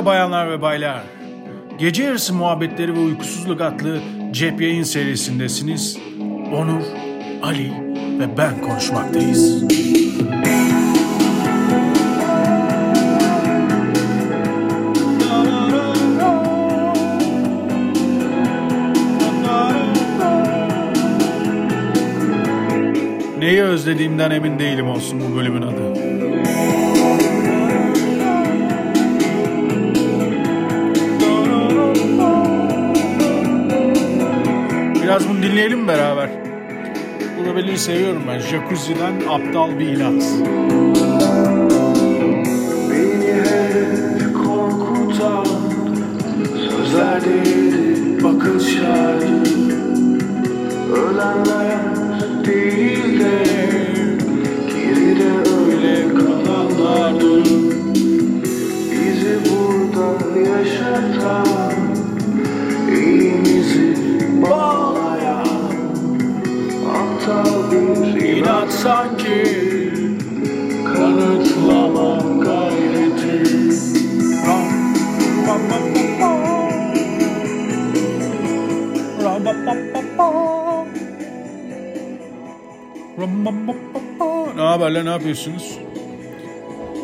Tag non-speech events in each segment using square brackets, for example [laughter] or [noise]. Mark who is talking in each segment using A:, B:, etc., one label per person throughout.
A: Merhaba bayanlar ve baylar. Gece yarısı muhabbetleri ve uykusuzluk adlı cep yayın serisindesiniz. Onur, Ali ve ben konuşmaktayız. Neyi özlediğimden emin değilim olsun bu bölümün adı. Biraz bunu dinleyelim beraber. Bu rebelliği seviyorum ben. Jacuzzi'den aptal bir inat.
B: Beni hep korkutan sözler değildi bakışlardı Ölenler değil de geride öyle kalanlardı sanki kanıtlama gayreti
A: Ne haberler ne yapıyorsunuz?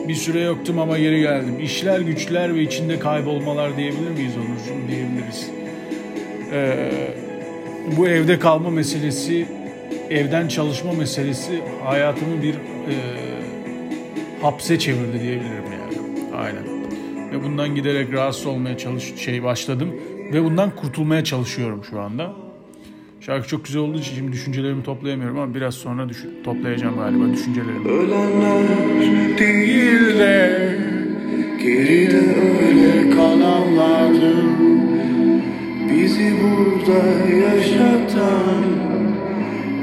A: Bir süre yoktum ama geri geldim. İşler güçler ve içinde kaybolmalar diyebilir miyiz Onurcuğum? Diyebiliriz. Ee, bu evde kalma meselesi, evden çalışma meselesi hayatımı bir e, hapse çevirdi diyebilirim yani. Aynen. Ve bundan giderek rahatsız olmaya çalış şey başladım ve bundan kurtulmaya çalışıyorum şu anda. Şarkı çok güzel olduğu için şimdi düşüncelerimi toplayamıyorum ama biraz sonra düşün, toplayacağım galiba düşüncelerimi.
B: Ölenler değil de geride öyle kalanlardı Bizi burada yaşatan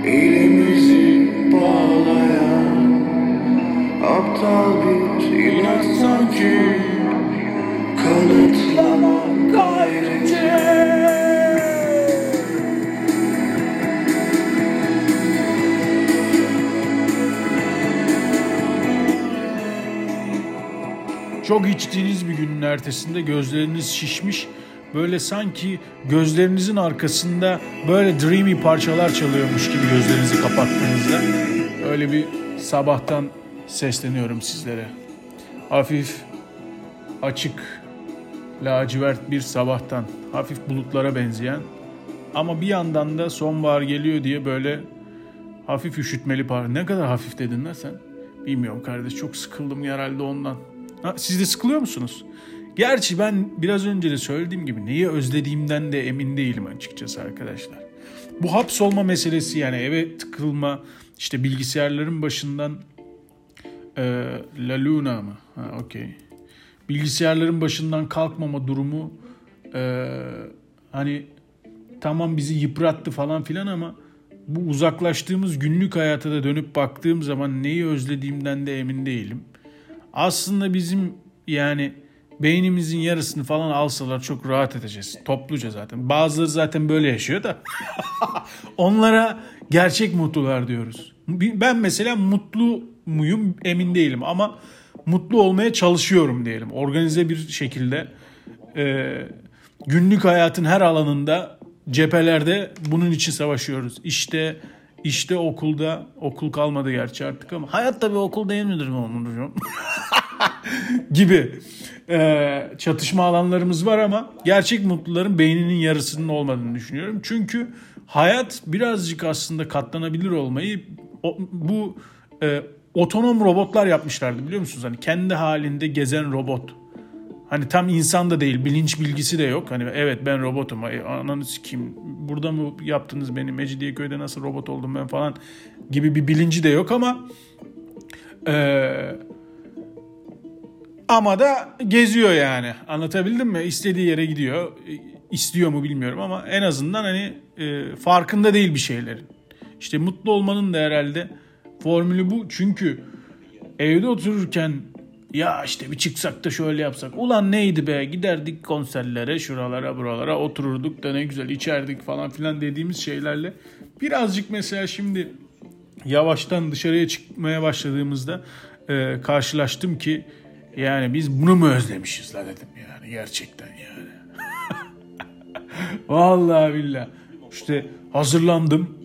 B: elimizi bağlayan Aptal bir inat sanki kanıtlama gayreti
A: Çok içtiğiniz bir günün ertesinde gözleriniz şişmiş. Böyle sanki gözlerinizin arkasında böyle dreamy parçalar çalıyormuş gibi gözlerinizi kapattığınızda. Öyle bir sabahtan sesleniyorum sizlere. Hafif, açık, lacivert bir sabahtan. Hafif bulutlara benzeyen. Ama bir yandan da sonbahar geliyor diye böyle hafif üşütmeli par. Ne kadar hafif dedin lan sen? Bilmiyorum kardeş çok sıkıldım herhalde ondan. Ha, siz de sıkılıyor musunuz? Gerçi ben biraz önce de söylediğim gibi neyi özlediğimden de emin değilim açıkçası arkadaşlar. Bu hapsolma meselesi yani eve tıkılma işte bilgisayarların başından e, La Luna mı? Ha okey. Bilgisayarların başından kalkmama durumu e, hani tamam bizi yıprattı falan filan ama bu uzaklaştığımız günlük hayata da dönüp baktığım zaman neyi özlediğimden de emin değilim. Aslında bizim yani beynimizin yarısını falan alsalar çok rahat edeceğiz. Topluca zaten. Bazıları zaten böyle yaşıyor da. [laughs] Onlara gerçek mutlular diyoruz. Ben mesela mutlu muyum emin değilim ama mutlu olmaya çalışıyorum diyelim. Organize bir şekilde e, günlük hayatın her alanında cephelerde bunun için savaşıyoruz. İşte işte okulda okul kalmadı gerçi artık ama hayat tabii okul değil midir mi Onurcuğum? [laughs] gibi e, çatışma alanlarımız var ama gerçek mutluların beyninin yarısının olmadığını düşünüyorum. Çünkü hayat birazcık aslında katlanabilir olmayı o, bu e, otonom robotlar yapmışlardı biliyor musunuz? Hani kendi halinde gezen robot. Hani tam insan da değil, bilinç bilgisi de yok. Hani evet ben robotum, ay, ananı sikeyim, burada mı yaptınız beni, Mecidiyeköy'de nasıl robot oldum ben falan gibi bir bilinci de yok ama eee ama da geziyor yani. Anlatabildim mi? İstediği yere gidiyor. İstiyor mu bilmiyorum ama en azından hani e, farkında değil bir şeylerin. İşte mutlu olmanın da herhalde formülü bu. Çünkü evde otururken ya işte bir çıksak da şöyle yapsak. Ulan neydi be giderdik konserlere şuralara buralara otururduk da ne güzel içerdik falan filan dediğimiz şeylerle. Birazcık mesela şimdi yavaştan dışarıya çıkmaya başladığımızda e, karşılaştım ki Yani biz bunu mu özlemişiz la dedim yani gerçekten yani. [laughs] Vallahi billahi. İşte hazırlandım.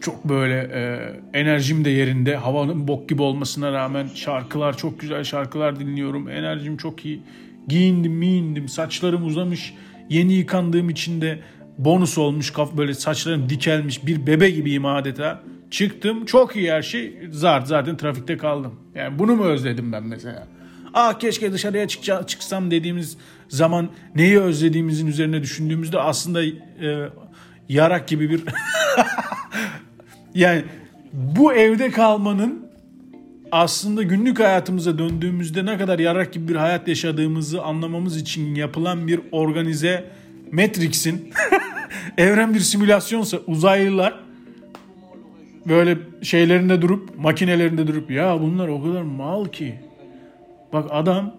A: Çok böyle e, enerjim de yerinde. Havanın bok gibi olmasına rağmen şarkılar çok güzel şarkılar dinliyorum. Enerjim çok iyi. Giyindim, miyindim. Saçlarım uzamış. Yeni yıkandığım için de bonus olmuş. Kaf böyle saçlarım dikelmiş. Bir bebe gibiyim adeta. Çıktım. Çok iyi her şey. Zart zaten trafikte kaldım. Yani bunu mu özledim ben mesela? Ah keşke dışarıya çıkca- çıksam dediğimiz zaman neyi özlediğimizin üzerine düşündüğümüzde aslında e, yarak gibi bir [laughs] yani bu evde kalmanın aslında günlük hayatımıza döndüğümüzde ne kadar yarak gibi bir hayat yaşadığımızı anlamamız için yapılan bir organize Matrix'in [laughs] evren bir simülasyonsa uzaylılar böyle şeylerinde durup makinelerinde durup ya bunlar o kadar mal ki bak adam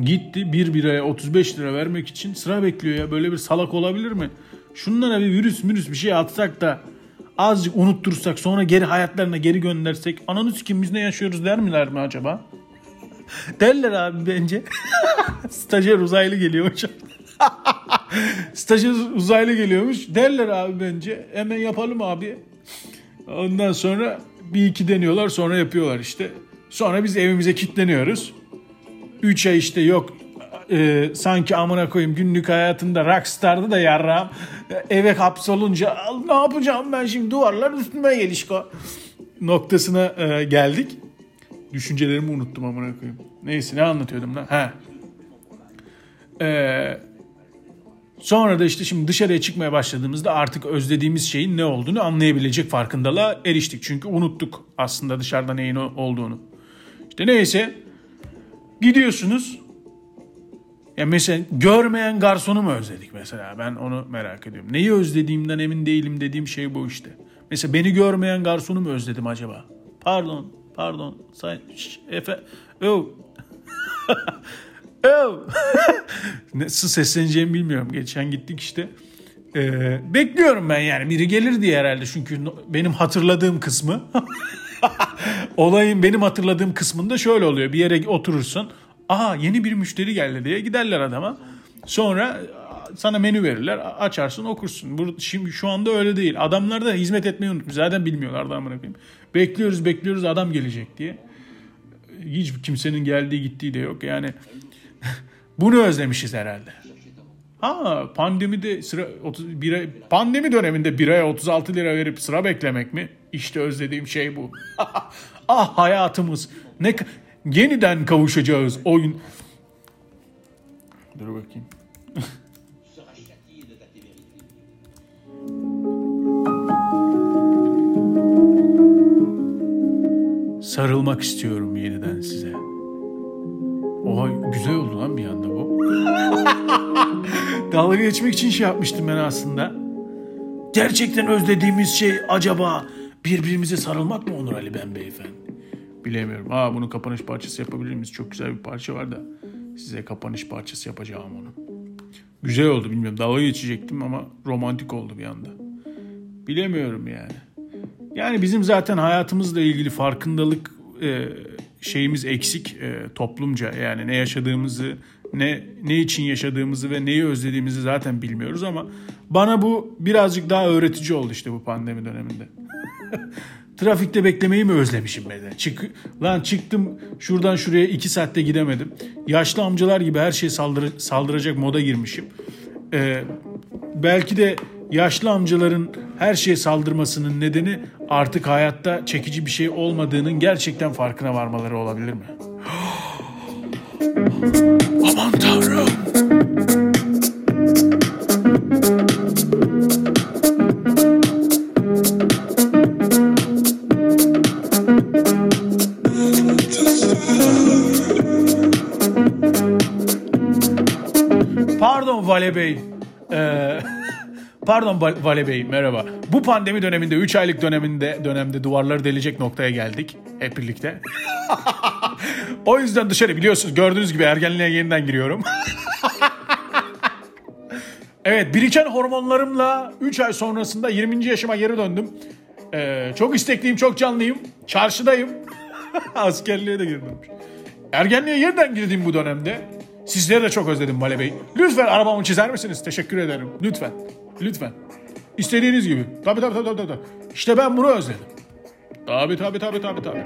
A: gitti bir biraya 35 lira vermek için sıra bekliyor ya böyle bir salak olabilir mi? Şunlara bir virüs virüs bir şey atsak da azıcık unuttursak sonra geri hayatlarına geri göndersek ananı sikim biz ne yaşıyoruz der miler mi acaba? [laughs] Derler abi bence. [laughs] Stajyer uzaylı geliyor hocam. [laughs] Stajyer uzaylı geliyormuş. Derler abi bence. Hemen yapalım abi. Ondan sonra bir iki deniyorlar sonra yapıyorlar işte. Sonra biz evimize kilitleniyoruz. 3 ay işte yok e, sanki amına koyayım günlük hayatında rockstar'dı da yarrağım eve hapsolunca "Al, ne yapacağım ben şimdi duvarlar üstüme gelişko noktasına e, geldik. Düşüncelerimi unuttum amına koyayım. Neyse ne anlatıyordum lan? Ha. Ee, sonra da işte şimdi dışarıya çıkmaya başladığımızda artık özlediğimiz şeyin ne olduğunu anlayabilecek farkındalığa eriştik. Çünkü unuttuk aslında dışarıda neyin olduğunu. İşte neyse gidiyorsunuz. Ya mesela görmeyen garsonu mu özledik mesela? Ben onu merak ediyorum. Neyi özlediğimden emin değilim dediğim şey bu işte. Mesela beni görmeyen garsonu mu özledim acaba? Pardon, pardon. Say, Efe, oh. oh. Nasıl sesleneceğimi bilmiyorum. Geçen gittik işte. Ee, bekliyorum ben yani. Biri gelir diye herhalde. Çünkü benim hatırladığım kısmı [laughs] [laughs] olayın benim hatırladığım kısmında şöyle oluyor. Bir yere oturursun. Aha yeni bir müşteri geldi diye giderler adama. Sonra sana menü verirler. Açarsın okursun. Burada, şimdi şu anda öyle değil. Adamlar da hizmet etmeyi unutmuş. Zaten bilmiyorlar da amına koyayım. Bekliyoruz bekliyoruz adam gelecek diye. Hiç kimsenin geldiği gittiği de yok. Yani [laughs] bunu özlemişiz herhalde. Ha pandemide sıra 30 bira, pandemi döneminde biraya 36 lira verip sıra beklemek mi? İşte özlediğim şey bu. [laughs] ah hayatımız. Ne yeniden kavuşacağız oyun. Dur bakayım. [laughs] Sarılmak istiyorum yeniden size. Oha güzel oldu lan bir anda. [laughs] Dalga geçmek için şey yapmıştım ben aslında. Gerçekten özlediğimiz şey acaba birbirimize sarılmak mı Onur Ali ben beyefendi? Bilemiyorum. Aa bunu kapanış parçası yapabilir miyiz? Çok güzel bir parça var da size kapanış parçası yapacağım onu. Güzel oldu bilmiyorum. Dalga geçecektim ama romantik oldu bir anda. Bilemiyorum yani. Yani bizim zaten hayatımızla ilgili farkındalık e, şeyimiz eksik e, toplumca. Yani ne yaşadığımızı, ne ne için yaşadığımızı ve neyi özlediğimizi zaten bilmiyoruz ama bana bu birazcık daha öğretici oldu işte bu pandemi döneminde. [laughs] Trafikte beklemeyi mi özlemişim ben? Çık, lan çıktım şuradan şuraya iki saatte gidemedim. Yaşlı amcalar gibi her şeye saldır, saldıracak moda girmişim. Ee, belki de yaşlı amcaların her şeye saldırmasının nedeni artık hayatta çekici bir şey olmadığının gerçekten farkına varmaları olabilir mi? Pardon Vale Bey. Ee, [laughs] pardon Val- Vale Bey merhaba. Bu pandemi döneminde 3 aylık döneminde dönemde duvarları delecek noktaya geldik hep birlikte. [laughs] [laughs] o yüzden dışarı biliyorsunuz gördüğünüz gibi ergenliğe yeniden giriyorum. [laughs] evet biriken hormonlarımla 3 ay sonrasında 20. yaşıma geri döndüm. Ee, çok istekliyim çok canlıyım. Çarşıdayım. [laughs] Askerliğe de girdim. Ergenliğe yeniden girdiğim bu dönemde sizleri de çok özledim Vale Bey. Lütfen arabamı çizer misiniz? Teşekkür ederim. Lütfen. Lütfen. İstediğiniz gibi. Tabii tabii tabii tabii. tabii. İşte ben bunu özledim. Tabii tabii tabii tabii tabii.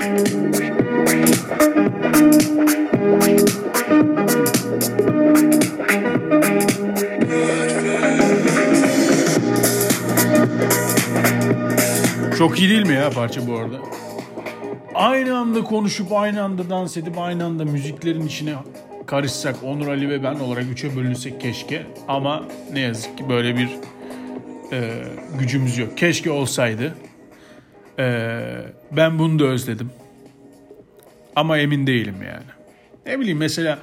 A: Çok iyi değil mi ya parça bu arada? Aynı anda konuşup aynı anda dans edip aynı anda müziklerin içine karışsak Onur Ali ve ben olarak üçe bölünsek keşke ama ne yazık ki böyle bir e, gücümüz yok. Keşke olsaydı. E, ben bunu da özledim. Ama emin değilim yani. Ne bileyim mesela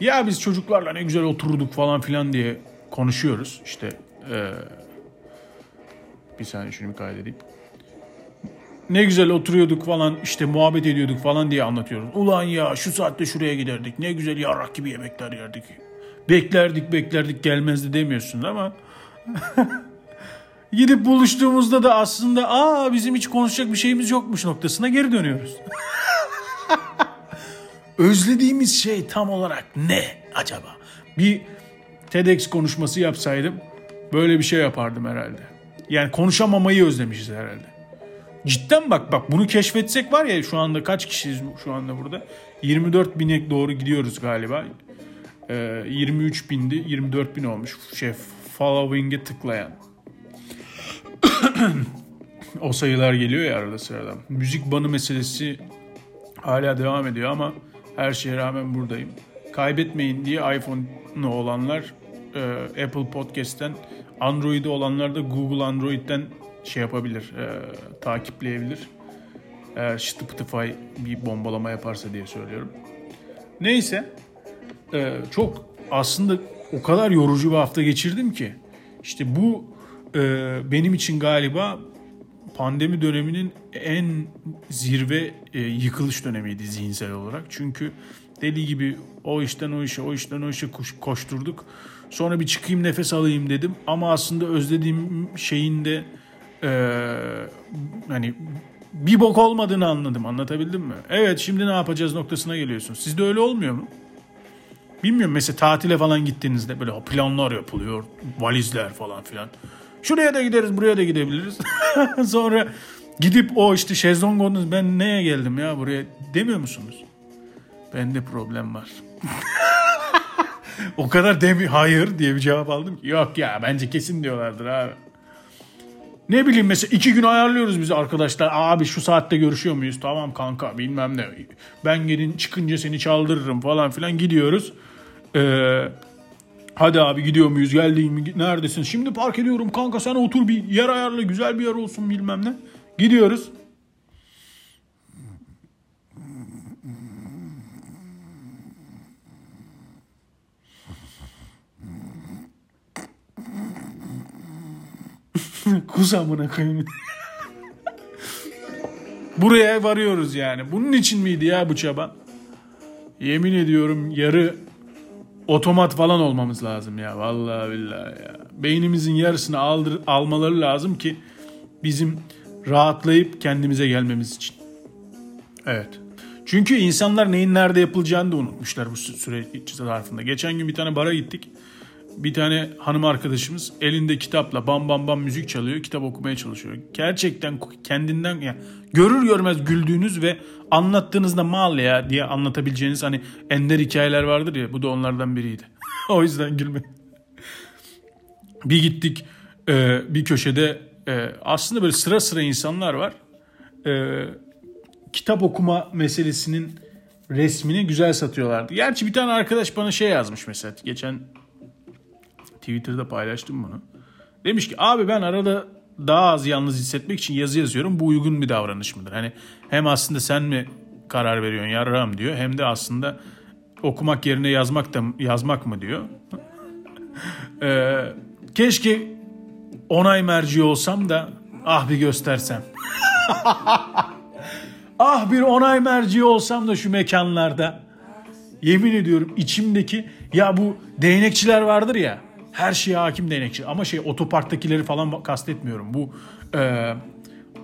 A: ya biz çocuklarla ne güzel oturduk falan filan diye konuşuyoruz. İşte e, bir saniye şunu bir kaydedeyim. Ne güzel oturuyorduk falan işte muhabbet ediyorduk falan diye anlatıyoruz. Ulan ya şu saatte şuraya giderdik. Ne güzel yarrak gibi yemekler yerdik. Beklerdik beklerdik gelmezdi demiyorsun ama [laughs] gidip buluştuğumuzda da aslında aa bizim hiç konuşacak bir şeyimiz yokmuş noktasına geri dönüyoruz. [laughs] Özlediğimiz şey tam olarak ne acaba? Bir TEDx konuşması yapsaydım böyle bir şey yapardım herhalde. Yani konuşamamayı özlemişiz herhalde. Cidden bak bak bunu keşfetsek var ya şu anda kaç kişiyiz şu anda burada? 24 bine doğru gidiyoruz galiba. Ee, 23 bindi 24 bin olmuş şey following'e tıklayan. O sayılar geliyor ya arada sırada. Müzik banı meselesi hala devam ediyor ama her şeye rağmen buradayım. Kaybetmeyin diye iPhone'u olanlar e, Apple Podcast'ten, Android'i olanlar da Google Android'den şey yapabilir, e, takipleyebilir. Eğer Spotify bir bombalama yaparsa diye söylüyorum. Neyse, e, çok aslında o kadar yorucu bir hafta geçirdim ki. İşte bu e, benim için galiba pandemi döneminin en zirve e, yıkılış dönemiydi zihinsel olarak. Çünkü deli gibi o işten o işe, o işten o işe koş, koşturduk. Sonra bir çıkayım nefes alayım dedim. Ama aslında özlediğim şeyin de e, hani bir bok olmadığını anladım. Anlatabildim mi? Evet şimdi ne yapacağız noktasına geliyorsun. Sizde öyle olmuyor mu? Bilmiyorum mesela tatile falan gittiğinizde böyle planlar yapılıyor. Valizler falan filan. Şuraya da gideriz buraya da gidebiliriz. [laughs] Sonra gidip o işte şezlong ben neye geldim ya buraya demiyor musunuz? Bende problem var. [laughs] o kadar demi hayır diye bir cevap aldım ki yok ya bence kesin diyorlardır abi. Ne bileyim mesela iki gün ayarlıyoruz biz arkadaşlar. Abi şu saatte görüşüyor muyuz? Tamam kanka bilmem ne. Ben gelin çıkınca seni çaldırırım falan filan gidiyoruz. Ee, hadi abi gidiyor muyuz? Geldin mi? Neredesin? Şimdi park ediyorum kanka sen otur bir yer ayarla güzel bir yer olsun bilmem ne. Gidiyoruz. [laughs] Kus amına koyayım. [laughs] Buraya varıyoruz yani. Bunun için miydi ya bu çaba? Yemin ediyorum yarı otomat falan olmamız lazım ya. Vallahi billahi ya. Beynimizin yarısını aldır, almaları lazım ki bizim rahatlayıp kendimize gelmemiz için. Evet. Çünkü insanlar neyin nerede yapılacağını da unutmuşlar bu süre zarfında. Geçen gün bir tane bara gittik bir tane hanım arkadaşımız elinde kitapla bam bam bam müzik çalıyor, kitap okumaya çalışıyor. Gerçekten kendinden ya görür görmez güldüğünüz ve anlattığınızda mal ya diye anlatabileceğiniz hani ender hikayeler vardır ya bu da onlardan biriydi. [laughs] o yüzden gülme. Bir gittik e, bir köşede e, aslında böyle sıra sıra insanlar var. E, kitap okuma meselesinin resmini güzel satıyorlardı. Gerçi bir tane arkadaş bana şey yazmış mesela geçen Twitter'da paylaştım bunu. Demiş ki abi ben arada daha az yalnız hissetmek için yazı yazıyorum. Bu uygun bir davranış mıdır? Hani hem aslında sen mi karar veriyorsun yarram diyor. Hem de aslında okumak yerine yazmak da yazmak mı diyor. [laughs] ee, keşke onay merci olsam da ah bir göstersem. [laughs] ah bir onay merci olsam da şu mekanlarda. Yemin ediyorum içimdeki ya bu değnekçiler vardır ya her şeye hakim değnekçi. Ama şey otoparktakileri falan kastetmiyorum. Bu e,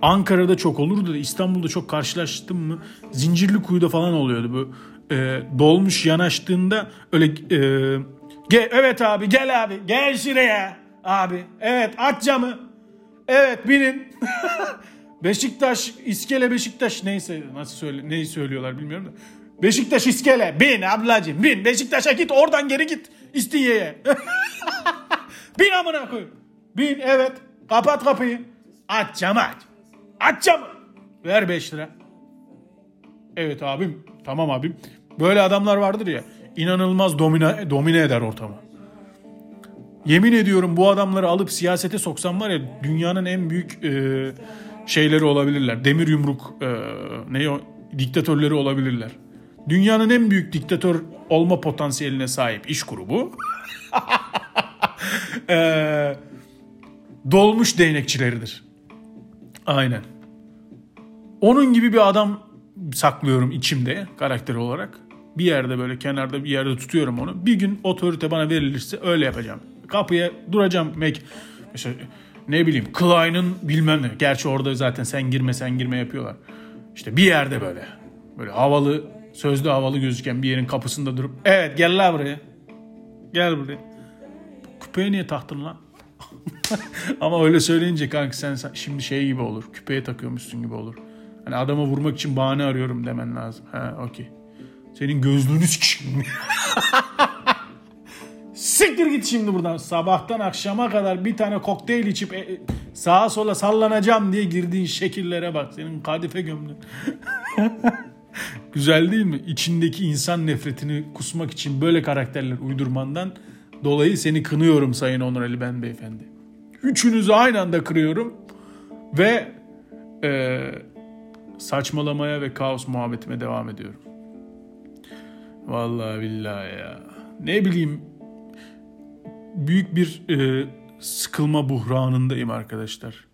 A: Ankara'da çok olurdu da İstanbul'da çok karşılaştım mı Zincirli Kuyu'da falan oluyordu bu. E, dolmuş yanaştığında öyle e, Ge- evet abi gel abi gel şuraya abi evet aç camı evet binin [laughs] Beşiktaş iskele Beşiktaş neyse nasıl söyle neyi söylüyorlar bilmiyorum da Beşiktaş iskele bin ablacığım bin Beşiktaş'a git oradan geri git İstinye'ye [laughs] bin amına koy bin evet kapat kapıyı aç camı aç aç camı ver 5 lira evet abim tamam abim böyle adamlar vardır ya inanılmaz domine, domine eder ortamı. Yemin ediyorum bu adamları alıp siyasete soksam var ya dünyanın en büyük e, şeyleri olabilirler. Demir yumruk e, ne o diktatörleri olabilirler. Dünyanın en büyük diktatör olma potansiyeline sahip iş grubu. [laughs] e, dolmuş değnekçileridir. Aynen. Onun gibi bir adam saklıyorum içimde karakter olarak bir yerde böyle kenarda bir yerde tutuyorum onu. Bir gün otorite bana verilirse öyle yapacağım. Kapıya duracağım Mac. Mesela ne bileyim Klein'ın bilmem ne. Gerçi orada zaten sen girme sen girme yapıyorlar. İşte bir yerde böyle. Böyle havalı sözlü havalı gözüken bir yerin kapısında durup evet gel la buraya. Gel buraya. Küpeyi niye taktın lan? [laughs] Ama öyle söyleyince kanka sen şimdi şey gibi olur. Küpeye takıyormuşsun gibi olur. Hani adama vurmak için bahane arıyorum demen lazım. Ha okey. Senin gözlüğünü sikeyim. [laughs] Siktir git şimdi buradan. Sabahtan akşama kadar bir tane kokteyl içip e, sağa sola sallanacağım diye girdiğin şekillere bak. Senin kadife gömlün. [laughs] Güzel değil mi? İçindeki insan nefretini kusmak için böyle karakterler uydurmandan dolayı seni kınıyorum Sayın Onur Ali Ben Beyefendi. Üçünüzü aynı anda kırıyorum ve e, saçmalamaya ve kaos muhabbetime devam ediyorum. Vallahi billahi ya. Ne bileyim büyük bir e, sıkılma buhranındayım arkadaşlar.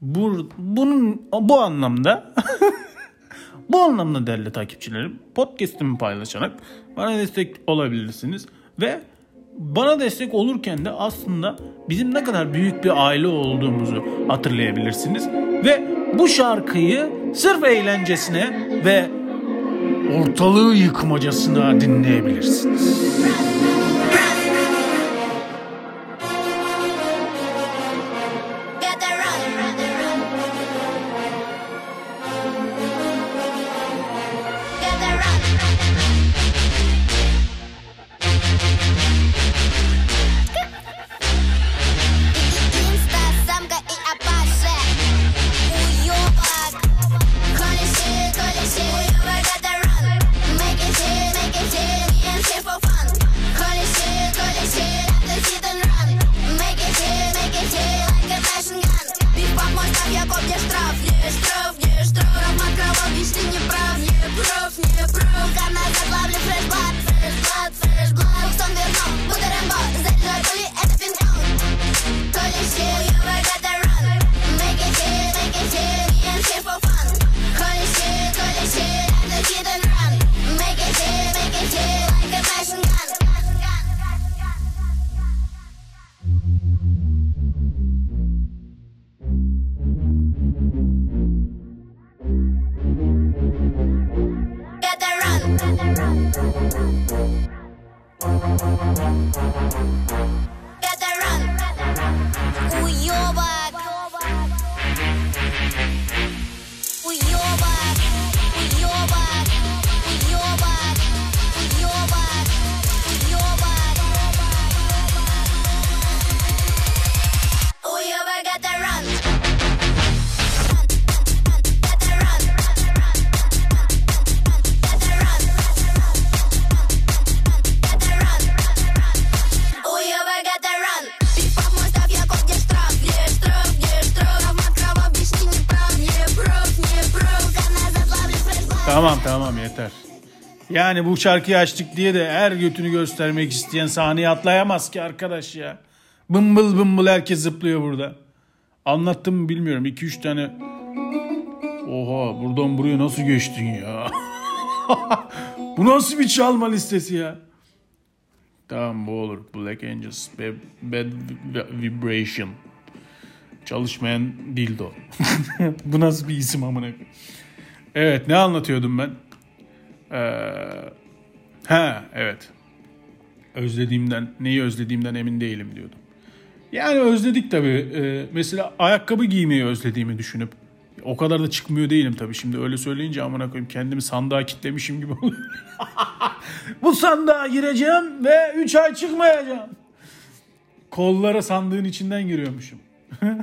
A: Bu, bunun bu anlamda [laughs] bu anlamda değerli takipçilerim podcast'imi paylaşarak bana destek olabilirsiniz ve bana destek olurken de aslında bizim ne kadar büyük bir aile olduğumuzu hatırlayabilirsiniz ve bu şarkıyı sırf eğlencesine ve ortalığı yıkmacasına dinleyebilirsiniz. Yani bu şarkıyı açtık diye de her götünü göstermek isteyen sahneye atlayamaz ki arkadaş ya. Bımbıl bımbıl herkes zıplıyor burada. Anlattım mı bilmiyorum. 2-3 tane... Oha buradan buraya nasıl geçtin ya? [laughs] bu nasıl bir çalma listesi ya? Tamam bu olur. Black Angels. Bad, bad Vibration. Çalışmayan dildo. [laughs] Bu nasıl bir isim amına? Evet ne anlatıyordum ben? Ee, ha evet. Özlediğimden, neyi özlediğimden emin değilim diyordum. Yani özledik tabii. Ee, mesela ayakkabı giymeyi özlediğimi düşünüp o kadar da çıkmıyor değilim tabii. Şimdi öyle söyleyince amına koyayım kendimi sandığa kitlemişim gibi oluyor. [laughs] Bu sandığa gireceğim ve 3 ay çıkmayacağım. Kollara sandığın içinden giriyormuşum. [laughs]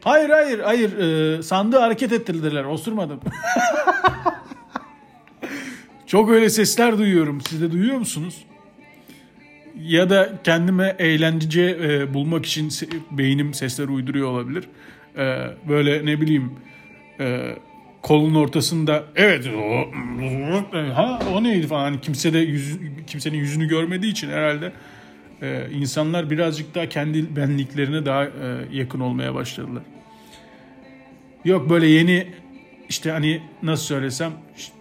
A: hayır hayır hayır ee, sandığı hareket ettirdiler osurmadım. [laughs] Çok öyle sesler duyuyorum. Siz de duyuyor musunuz? Ya da kendime eğlence e, bulmak için se- beynim sesler uyduruyor olabilir. E, böyle ne bileyim e, kolun ortasında evet o ha o neydi falan hani kimse de yüz, kimsenin yüzünü görmediği için herhalde e, insanlar birazcık daha kendi benliklerine daha e, yakın olmaya başladılar. Yok böyle yeni işte hani nasıl söylesem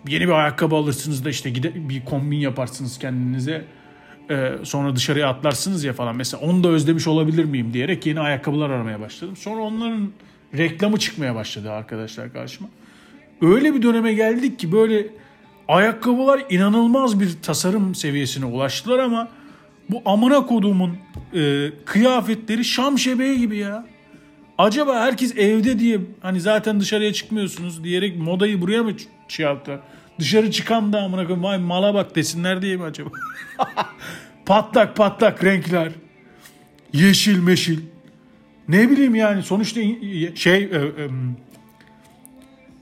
A: yeni bir ayakkabı alırsınız da işte gide, bir kombin yaparsınız kendinize. Ee, sonra dışarıya atlarsınız ya falan. Mesela onu da özlemiş olabilir miyim diyerek yeni ayakkabılar aramaya başladım. Sonra onların reklamı çıkmaya başladı arkadaşlar karşıma. Öyle bir döneme geldik ki böyle ayakkabılar inanılmaz bir tasarım seviyesine ulaştılar ama bu amına koduğumun e, kıyafetleri Şam şebeği gibi ya. Acaba herkes evde diye hani zaten dışarıya çıkmıyorsunuz diyerek modayı buraya mı yaptı? Dışarı çıkan da amına koyayım vay mala bak desinler diye mi acaba? [laughs] patlak patlak renkler. Yeşil meşil. Ne bileyim yani sonuçta şey e, e,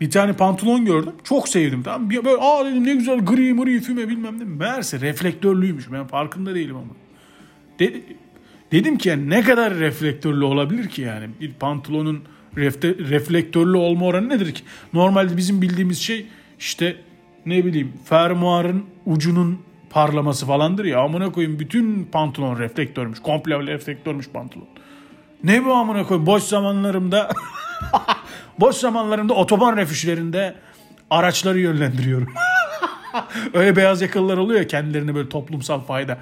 A: bir tane pantolon gördüm. Çok sevdim tamam. Böyle aa dedim ne güzel gri mri füme bilmem ne. Meğerse reflektörlüymüş. Ben farkında değilim ama. De, dedim ki yani ne kadar reflektörlü olabilir ki yani? Bir pantolonun refte, reflektörlü olma oranı nedir ki? Normalde bizim bildiğimiz şey işte ne bileyim fermuarın ucunun parlaması falandır ya. Amına koyayım bütün pantolon reflektörmüş. Komple reflektörmüş pantolon. Ne bu amına koyayım? Boş zamanlarımda [laughs] boş zamanlarımda otoban refüjlerinde araçları yönlendiriyorum. [laughs] Öyle beyaz yakalılar oluyor kendilerine böyle toplumsal fayda.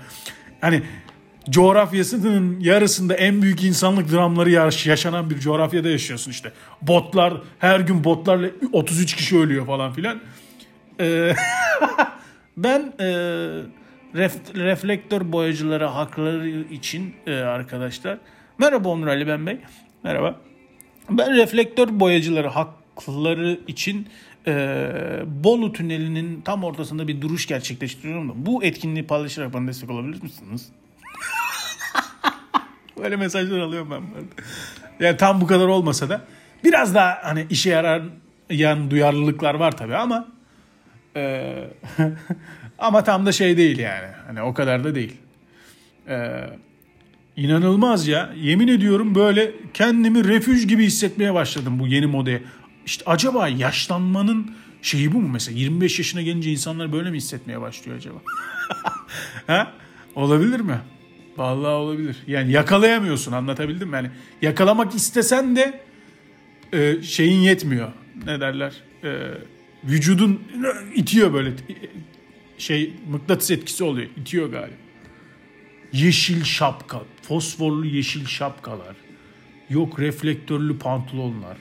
A: Hani coğrafyasının yarısında en büyük insanlık dramları yaşanan bir coğrafyada yaşıyorsun işte. Botlar her gün botlarla 33 kişi ölüyor falan filan. Ee, [laughs] ben e, ref, reflektör boyacıları hakları için e, arkadaşlar. Merhaba Onur Ali Ben Bey. Merhaba. Ben reflektör boyacıları hakları için e, Bolu Tüneli'nin tam ortasında bir duruş gerçekleştiriyorum da bu etkinliği paylaşarak bana destek olabilir misiniz? Böyle mesajlar alıyorum ben. Yani tam bu kadar olmasa da biraz daha hani işe yarayan duyarlılıklar var tabii ama e, [laughs] ama tam da şey değil yani. Hani o kadar da değil. E, inanılmaz ya. Yemin ediyorum böyle kendimi refüj gibi hissetmeye başladım bu yeni modaya. İşte acaba yaşlanmanın şeyi bu mu mesela? 25 yaşına gelince insanlar böyle mi hissetmeye başlıyor acaba? [laughs] ha? Olabilir mi? Vallahi olabilir. Yani yakalayamıyorsun anlatabildim mi? Yani yakalamak istesen de e, şeyin yetmiyor. Ne derler? E, vücudun itiyor böyle şey mıknatıs etkisi oluyor. İtiyor galiba. Yeşil şapka, fosforlu yeşil şapkalar. Yok reflektörlü pantolonlar.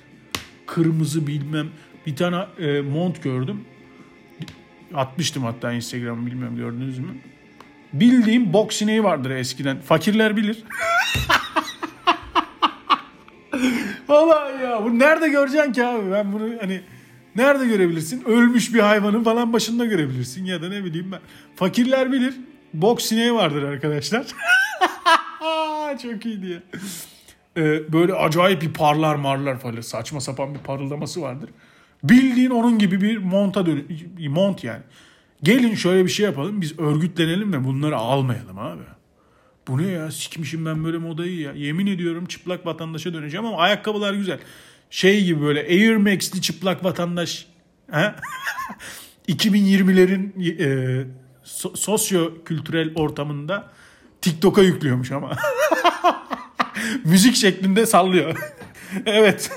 A: Kırmızı bilmem bir tane e, mont gördüm. Atmıştım hatta Instagram bilmiyorum gördünüz mü? Bildiğim bok sineği vardır eskiden. Fakirler bilir. [laughs] Vallahi ya bu nerede göreceksin ki abi? Ben bunu hani nerede görebilirsin? Ölmüş bir hayvanın falan başında görebilirsin ya da ne bileyim ben. Fakirler bilir. Bok sineği vardır arkadaşlar. [laughs] Çok iyi diye. Ee, böyle acayip bir parlar marlar falan saçma sapan bir parıldaması vardır. Bildiğin onun gibi bir monta dön mont yani. Gelin şöyle bir şey yapalım biz örgütlenelim ve bunları almayalım abi. Bu ne ya sikmişim ben böyle modayı ya. Yemin ediyorum çıplak vatandaşa döneceğim ama ayakkabılar güzel. Şey gibi böyle Air Max'li çıplak vatandaş. 2020'lerin [laughs] e, so- sosyo kültürel ortamında TikTok'a yüklüyormuş ama. [laughs] Müzik şeklinde sallıyor. [laughs] evet.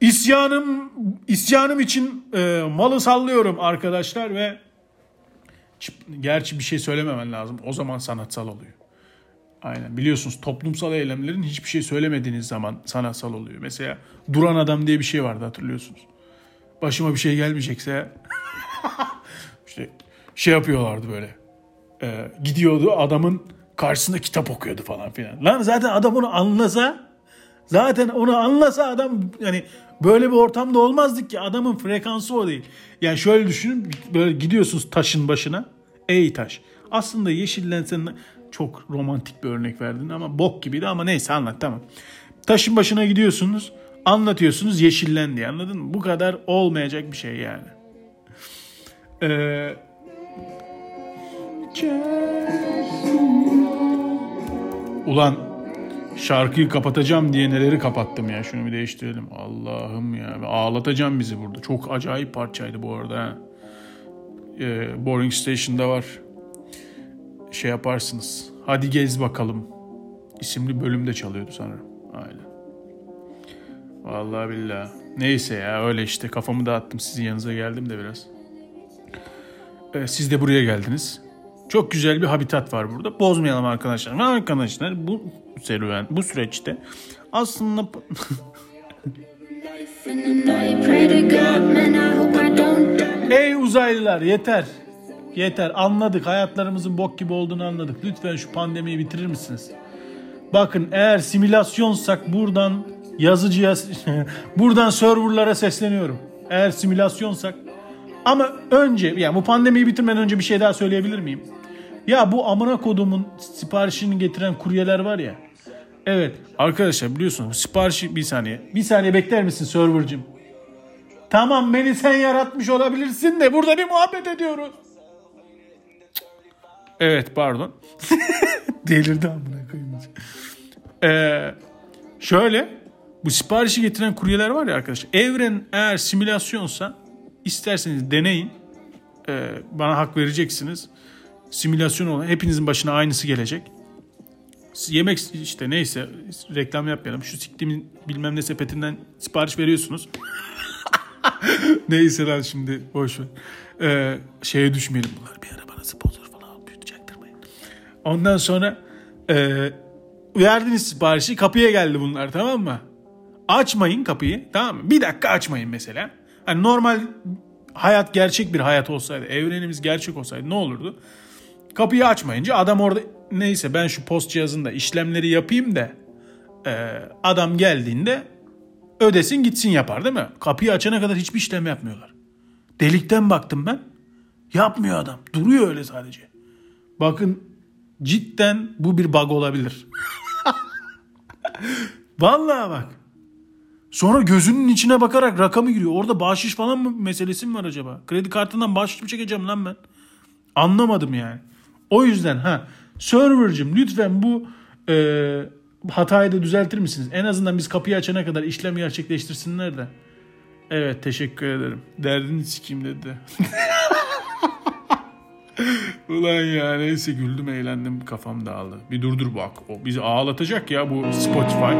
A: İsyanım isyanım için e, malı sallıyorum arkadaşlar ve gerçi bir şey söylememen lazım. O zaman sanatsal oluyor. Aynen. Biliyorsunuz toplumsal eylemlerin hiçbir şey söylemediğiniz zaman sanatsal oluyor. Mesela duran adam diye bir şey vardı hatırlıyorsunuz. Başıma bir şey gelmeyecekse [laughs] işte şey yapıyorlardı böyle. Ee, gidiyordu adamın karşısında kitap okuyordu falan filan. Lan zaten adam onu anlasa zaten onu anlasa adam yani böyle bir ortamda olmazdık ki adamın frekansı o değil. Yani şöyle düşünün böyle gidiyorsunuz taşın başına. Ey taş. Aslında yeşillensen çok romantik bir örnek verdin ama bok gibiydi ama neyse anlat tamam. Taşın başına gidiyorsunuz anlatıyorsunuz yeşillen diye anladın mı? Bu kadar olmayacak bir şey yani. Ee, Ulan şarkıyı kapatacağım diye neleri kapattım ya. Şunu bir değiştirelim. Allah'ım ya. Ağlatacağım bizi burada. Çok acayip parçaydı bu arada. Ha. Ee, Boring Station'da var. Şey yaparsınız. Hadi gez bakalım. isimli bölümde çalıyordu sanırım. Aynen. Vallahi billahi. Neyse ya öyle işte kafamı dağıttım. Sizin yanınıza geldim de biraz. Ee, siz de buraya geldiniz. Çok güzel bir habitat var burada. Bozmayalım arkadaşlar. Ve arkadaşlar bu serüven, bu süreçte aslında [laughs] Ey uzaylılar yeter. Yeter anladık hayatlarımızın bok gibi olduğunu anladık. Lütfen şu pandemiyi bitirir misiniz? Bakın eğer simülasyonsak buradan yazıcıya [laughs] buradan serverlara sesleniyorum. Eğer simülasyonsak ama önce yani bu pandemiyi bitirmeden önce bir şey daha söyleyebilir miyim? Ya bu amına kodumun siparişini getiren kuryeler var ya. Evet arkadaşlar biliyorsunuz siparişi bir saniye. Bir saniye bekler misin servercım? Tamam beni sen yaratmış olabilirsin de burada bir muhabbet ediyoruz. Evet pardon. [laughs] Delirdi amına koyayım. Ee, şöyle bu siparişi getiren kuryeler var ya arkadaşlar. Evren eğer simülasyonsa isterseniz deneyin. Ee, bana hak vereceksiniz simülasyon olan hepinizin başına aynısı gelecek. Yemek işte neyse reklam yapmayalım. Şu siktimin bilmem ne sepetinden sipariş veriyorsunuz. [laughs] neyse lan şimdi boş ver. Ee, şeye düşmeyelim bunlar. Bir ara bana sponsor falan büyütecektirmeyin. Ondan sonra e, verdiniz siparişi kapıya geldi bunlar tamam mı? Açmayın kapıyı tamam mı? Bir dakika açmayın mesela. Hani normal hayat gerçek bir hayat olsaydı, evrenimiz gerçek olsaydı ne olurdu? Kapıyı açmayınca adam orada neyse ben şu post cihazında işlemleri yapayım da e, adam geldiğinde ödesin gitsin yapar değil mi? Kapıyı açana kadar hiçbir işlem yapmıyorlar. Delikten baktım ben. Yapmıyor adam. Duruyor öyle sadece. Bakın cidden bu bir bug olabilir. [laughs] Vallahi bak. Sonra gözünün içine bakarak rakamı giriyor. Orada bahşiş falan mı meselesi mi var acaba? Kredi kartından bahşiş mi çekeceğim lan ben? Anlamadım yani. O yüzden ha servercim lütfen bu e, hatayı da düzeltir misiniz? En azından biz kapıyı açana kadar işlem gerçekleştirsinler de. Evet teşekkür ederim. Derdini sikeyim dedi. [laughs] Ulan ya neyse güldüm eğlendim kafam dağıldı. Bir durdur bak o bizi ağlatacak ya bu Spotify.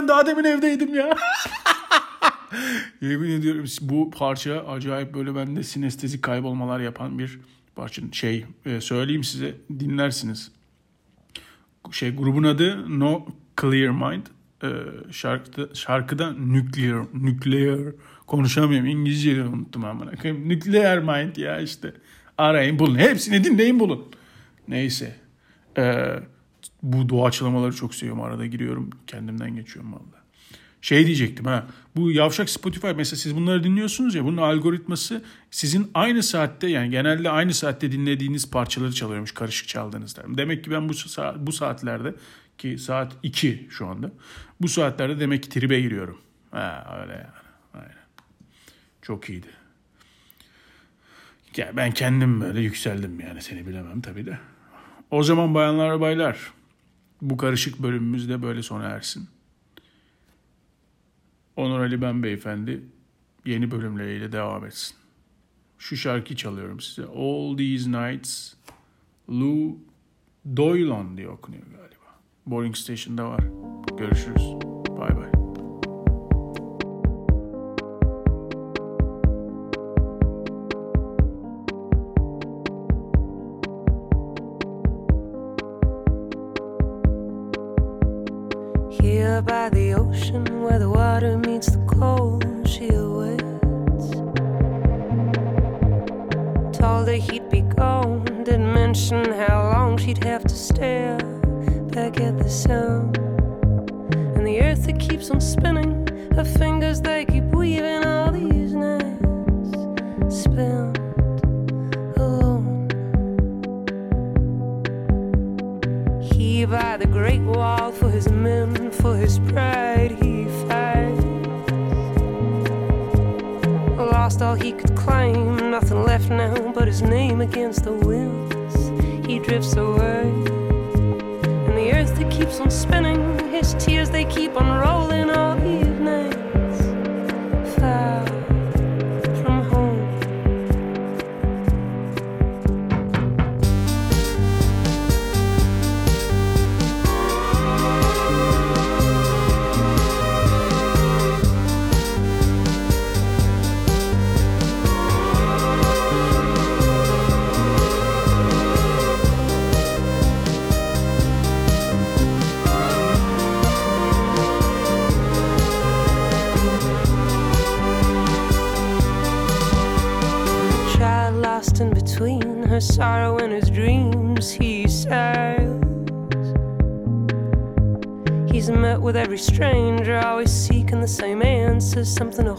A: Ben daha demin evdeydim ya. [laughs] Yemin ediyorum bu parça acayip böyle bende sinestezi kaybolmalar yapan bir parça. Şey e, söyleyeyim size dinlersiniz. Şey grubun adı No Clear Mind. Ee, şarkıda, şarkıda Nuclear, Nuclear konuşamıyorum. İngilizceyi unuttum amına koyayım. Nuclear Mind ya işte. Arayın bulun. Hepsini dinleyin bulun. Neyse. Ee, bu doğaçlamaları çok seviyorum. Arada giriyorum. Kendimden geçiyorum valla. Şey diyecektim ha. Bu yavşak Spotify mesela siz bunları dinliyorsunuz ya bunun algoritması sizin aynı saatte yani genelde aynı saatte dinlediğiniz parçaları çalıyormuş karışık çaldığınızda. Demek ki ben bu saat, bu saatlerde ki saat 2 şu anda. Bu saatlerde demek ki tribe giriyorum. Ha öyle yani. Aynen. Çok iyiydi. Ya ben kendim böyle yükseldim yani seni bilemem tabii de. O zaman bayanlar baylar bu karışık bölümümüz de böyle sona ersin. Onur Ali Ben Beyefendi yeni bölümleriyle devam etsin. Şu şarkıyı çalıyorum size. All These Nights Lou Doylon diye okunuyor galiba. Boring Station'da var. Görüşürüz. Bay bay.
C: By the ocean where the water meets the cold, she awaits. Told her he'd be gone, didn't mention how long she'd have to stare back at the sun. And the earth that keeps on spinning, her fingers they now but his name against the winds. He drifts away, and the earth that keeps on spinning, his tears they keep on rolling all stranger, always seeking the same answers something to